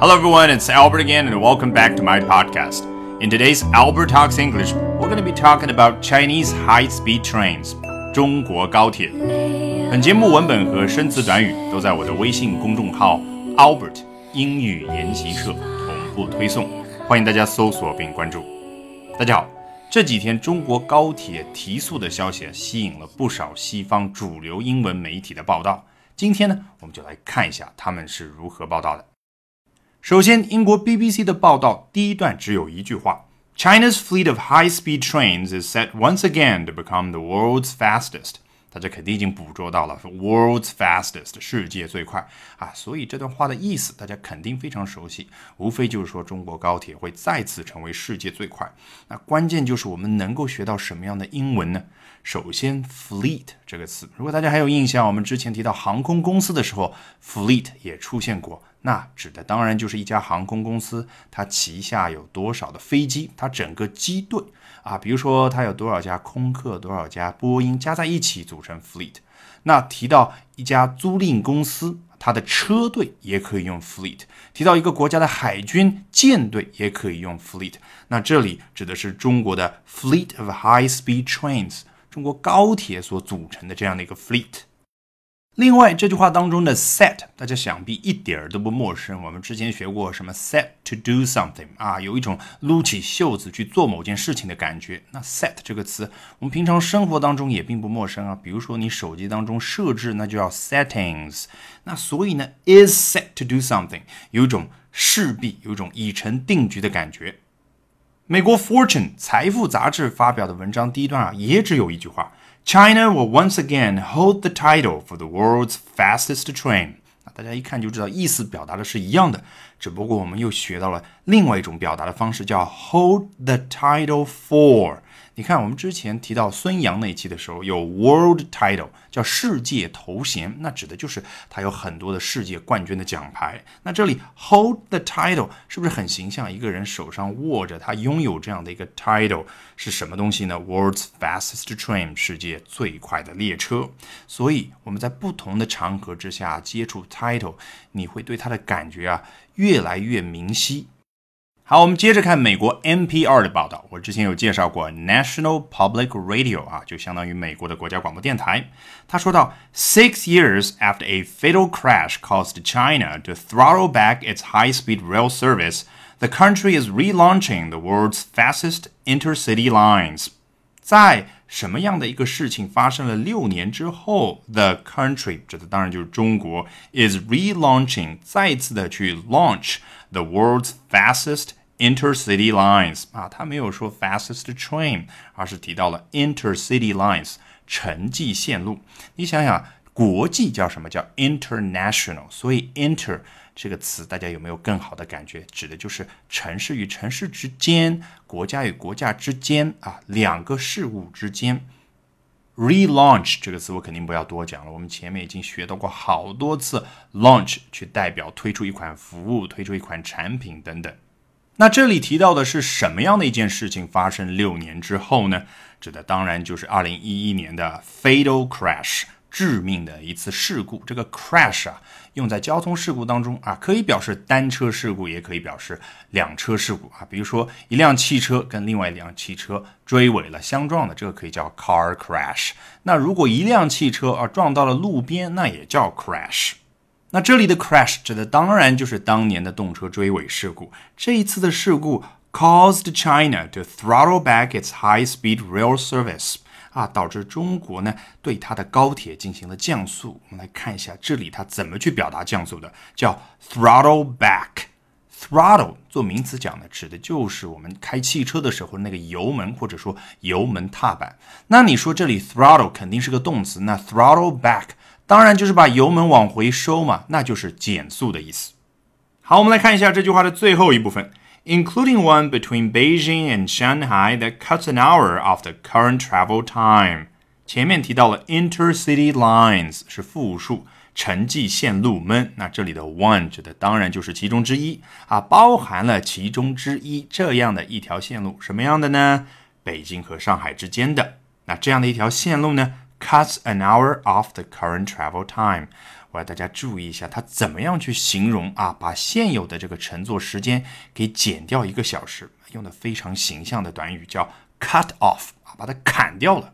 Hello everyone, it's Albert again and welcome back to my podcast. In today's Albert Talks English, we're going to be talking about Chinese high-speed trains. 中国高铁。本节目文本和生词短语都在我的微信公众号 Albert 英语研习社同步推送，欢迎大家搜索并关注。大家好，这几天中国高铁提速的消息吸引了不少西方主流英文媒体的报道。今天呢，我们就来看一下他们是如何报道的。首先，英国 BBC 的报道第一段只有一句话：China's fleet of high-speed trains is set once again to become the world's fastest。大家肯定已经捕捉到了 “world's fastest” 世界最快啊，所以这段话的意思大家肯定非常熟悉，无非就是说中国高铁会再次成为世界最快。那关键就是我们能够学到什么样的英文呢？首先，fleet 这个词，如果大家还有印象，我们之前提到航空公司的时候，fleet 也出现过。那指的当然就是一家航空公司，它旗下有多少的飞机，它整个机队啊，比如说它有多少家空客，多少家波音，加在一起组成 fleet。那提到一家租赁公司，它的车队也可以用 fleet。提到一个国家的海军舰队，也可以用 fleet。那这里指的是中国的 fleet of high-speed trains，中国高铁所组成的这样的一个 fleet。另外，这句话当中的 set，大家想必一点儿都不陌生。我们之前学过什么 set to do something 啊，有一种撸起袖子去做某件事情的感觉。那 set 这个词，我们平常生活当中也并不陌生啊。比如说你手机当中设置，那就叫 settings。那所以呢，is set to do something，有一种势必，有一种已成定局的感觉。美国 Fortune 财富杂志发表的文章第一段啊，也只有一句话。China will once again hold the title for the world's fastest train。啊，大家一看就知道，意思表达的是一样的， 只不过我们又学到了另外一种表达的方式，叫 hold the title for。你看，我们之前提到孙杨那一期的时候，有 world title，叫世界头衔，那指的就是他有很多的世界冠军的奖牌。那这里 hold the title 是不是很形象？一个人手上握着他拥有这样的一个 title 是什么东西呢？World's fastest train，世界最快的列车。所以我们在不同的场合之下接触 title，你会对它的感觉啊越来越明晰。好，我们接着看美国 NPR 的报道。我之前有介绍过 National Public Radio 啊，就相当于美国的国家广播电台。他说到，Six years after a fatal crash caused China to throttle back its high-speed rail service, the country is relaunching the world's fastest intercity lines。 在什么样的一个事情发生了六年之后，the country 指的当然就是中国，is relaunching 再次的去 launch the world's fastest intercity lines 啊，他没有说 fastest train，而是提到了 intercity lines 城际线路。你想想，国际叫什么叫 international？所以 inter 这个词大家有没有更好的感觉？指的就是城市与城市之间，国家与国家之间啊，两个事物之间。relaunch 这个词我肯定不要多讲了，我们前面已经学到过好多次，launch 去代表推出一款服务、推出一款产品等等。那这里提到的是什么样的一件事情发生六年之后呢？指的当然就是二零一一年的 fatal crash，致命的一次事故。这个 crash 啊，用在交通事故当中啊，可以表示单车事故，也可以表示两车事故啊。比如说一辆汽车跟另外一辆汽车追尾了，相撞的，这个可以叫 car crash。那如果一辆汽车啊撞到了路边，那也叫 crash。那这里的 crash 指的当然就是当年的动车追尾事故。这一次的事故 caused China to throttle back its high-speed rail service，啊，导致中国呢对它的高铁进行了降速。我们来看一下这里它怎么去表达降速的，叫 throttle back。throttle 做名词讲呢，指的就是我们开汽车的时候那个油门或者说油门踏板。那你说这里 throttle 肯定是个动词，那 throttle back。当然就是把油门往回收嘛，那就是减速的意思。好，我们来看一下这句话的最后一部分 ，including one between Beijing and Shanghai that cuts an hour of the current travel time。前面提到了 intercity lines 是复数，城际线路们。那这里的 one 指的当然就是其中之一啊，包含了其中之一这样的一条线路，什么样的呢？北京和上海之间的。那这样的一条线路呢？cuts an hour off the current travel time。 我要大家注意一下，它怎么样去形容啊？把现有的这个乘坐时间给减掉一个小时，用的非常形象的短语叫 cut off 啊，把它砍掉了。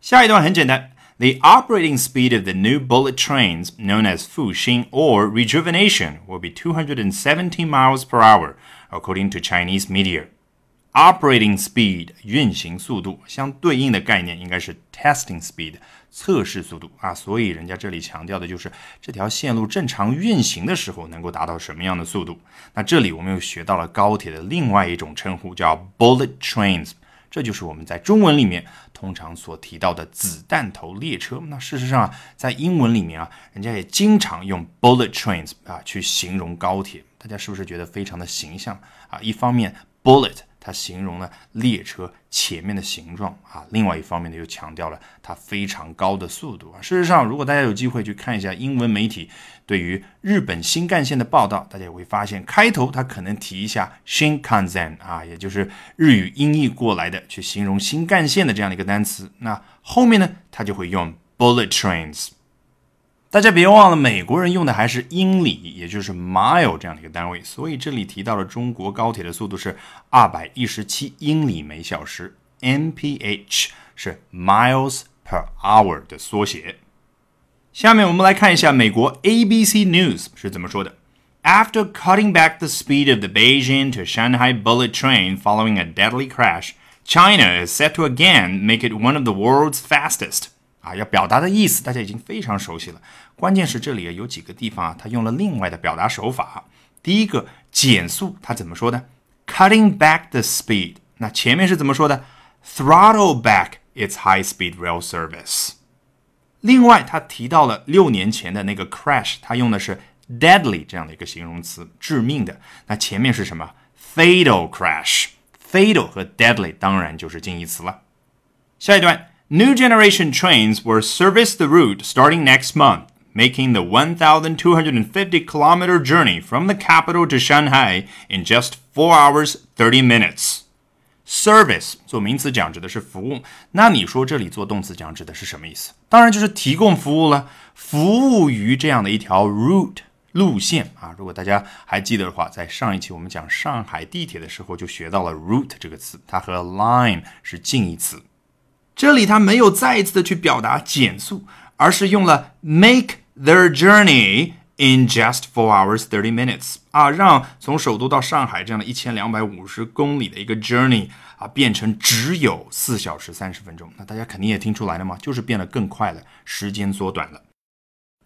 下一段很简单，The operating speed of the new bullet trains known as Fuxing or Rejuvenation will be 270 miles per hour, according to Chinese media. Operating speed 运行速度相对应的概念应该是 testing speed 测试速度啊，所以人家这里强调的就是这条线路正常运行的时候能够达到什么样的速度。那这里我们又学到了高铁的另外一种称呼，叫 bullet trains，这就是我们在中文里面通常所提到的子弹头列车。那事实上啊，在英文里面啊，人家也经常用 bullet trains 啊去形容高铁，大家是不是觉得非常的形象啊？一方面 bullet。它形容了列车前面的形状啊，另外一方面呢，又强调了它非常高的速度啊。事实上，如果大家有机会去看一下英文媒体对于日本新干线的报道，大家也会发现，开头它可能提一下 Shinkansen 啊，也就是日语音译过来的去形容新干线的这样的一个单词。那后面呢，它就会用 bullet trains。大家别忘了，美国人用的还是英里，也就是 mile 这样的一个单位，所以这里提到了中国高铁的速度是二百一十七英里每小时，mph 是 miles per hour 的缩写。下面我们来看一下美国 ABC News 是怎么说的：After cutting back the speed of the Beijing to Shanghai bullet train following a deadly crash, China is set to again make it one of the world's fastest. 啊，要表达的意思大家已经非常熟悉了。关键是这里有几个地方啊，它用了另外的表达手法。第一个减速，它怎么说的？Cutting back the speed。那前面是怎么说的？Throttle back its high-speed rail service。另外，他提到了六年前的那个 crash，他用的是 deadly 这样的一个形容词，致命的。那前面是什么？Fatal crash。Fatal 和 deadly 当然就是近义词了。下一段。New generation trains will service the route starting next month, making the 1,250 kilometer journey from the capital to Shanghai in just 4 hours 30 minutes. Service 做名词讲指的是服务，那你说这里做动词讲指的是什么意思？当然就是提供服务了，服务于这样的一条 route 路线啊。如果大家还记得的话，在上一期我们讲上海地铁的时候就学到了 route 这个词，它和 line 是近义词。 这里他没有再一次的去表达减速，而是用了 make their journey in just four hours thirty minutes 啊，让从首都到上海这样的一千两百五十公里的一个 journey 啊，变成只有四小时三十分钟。那大家肯定也听出来了嘛，就是变得更快了，时间缩短了。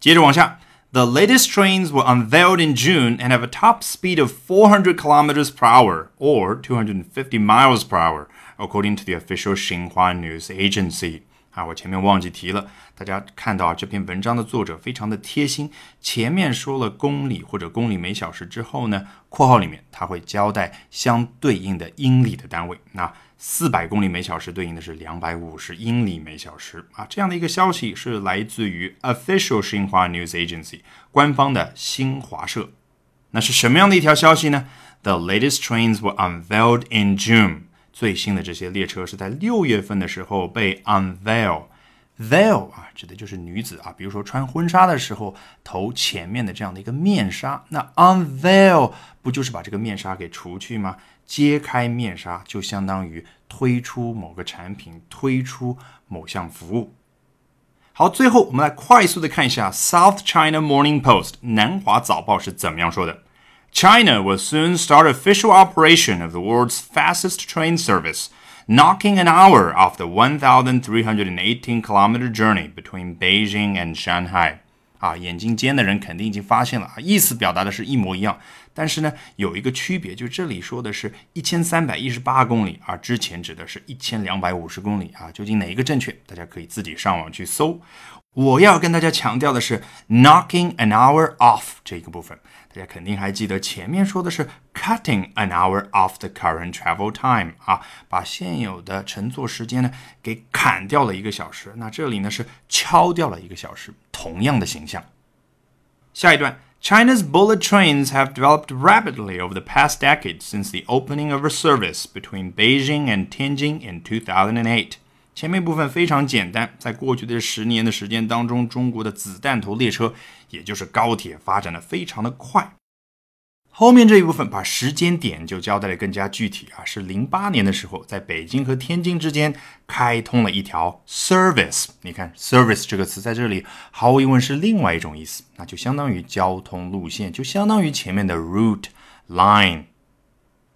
接着往下，The latest trains were unveiled in June and have a top speed of 400 kilometers per hour or 250 miles per hour. According to the official Xinhua News Agency，啊，我前面忘记提了，大家看到这篇文章的作者非常的贴心，前面说了公里或者公里每小时之后呢，括号里面他会交代相对应的英里的单位。那四百公里每小时对应的是两百五十英里每小时啊，这样的一个消息是来自于 official Xinhua News Agency 官方的新华社。那是什么样的一条消息呢？The latest trains were unveiled in June。最新的这些列车是在六月份的时候被 unveil，veil 啊，指的就是女子啊，比如说穿婚纱的时候头前面的这样的一个面纱，那 unveil 不就是把这个面纱给除去吗？揭开面纱就相当于推出某个产品，推出某项服务。好，最后我们来快速的看一下 South China Morning Post 南华早报是怎么样说的。China will soon start official operation of the world's fastest train service, knocking an hour off the 1,318 kilometer journey between Beijing and Shanghai. 啊，眼睛尖的人肯定已经发现了啊，意思表达的是一模一样，但是呢，有一个区别，就这里说的是一千三百一十八公里，而之前指的是一千两百五十公里啊，究竟哪一个正确？大家可以自己上网去搜。我要跟大家强调的是 knocking an hour off 这个部分， 大家肯定还记得前面说的是 cutting an hour off the current travel time 啊，把现有的乘坐时间呢给砍掉了一个小时。那这里呢是敲掉了一个小时，同样的形象。下一段，China's bullet trains have developed rapidly over the past decade since the opening of a service between Beijing and Tianjin in 2008. 前面部分非常简单，在过去的十年的时间当中，中国的子弹头列车，也就是高铁，发展的非常的快。后面这一部分把时间点就交代的更加具体啊，是零八年的时候，在北京和天津之间开通了一条 service。你看 service 这个词在这里毫无疑问是另外一种意思，那就相当于交通路线，就相当于前面的 route line。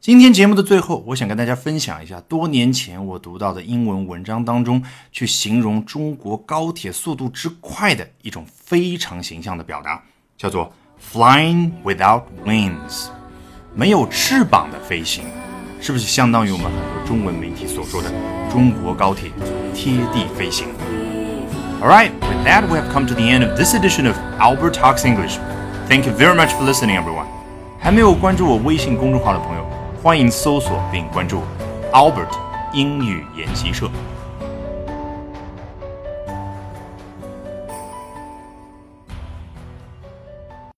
今天节目的最后，我想跟大家分享一下多年前我读到的英文文章当中，去形容中国高铁速度之快的一种非常形象的表达，叫做。Flying without wings，没有翅膀的飞行，是不是相当于我们很多中文媒体所说的中国高铁贴地飞行？All right, with that we have come to the end of this edition of Albert Talks English. Thank you very much for listening, everyone. 还没有关注我微信公众号的朋友，欢迎搜索并关注 Albert 英语研习社。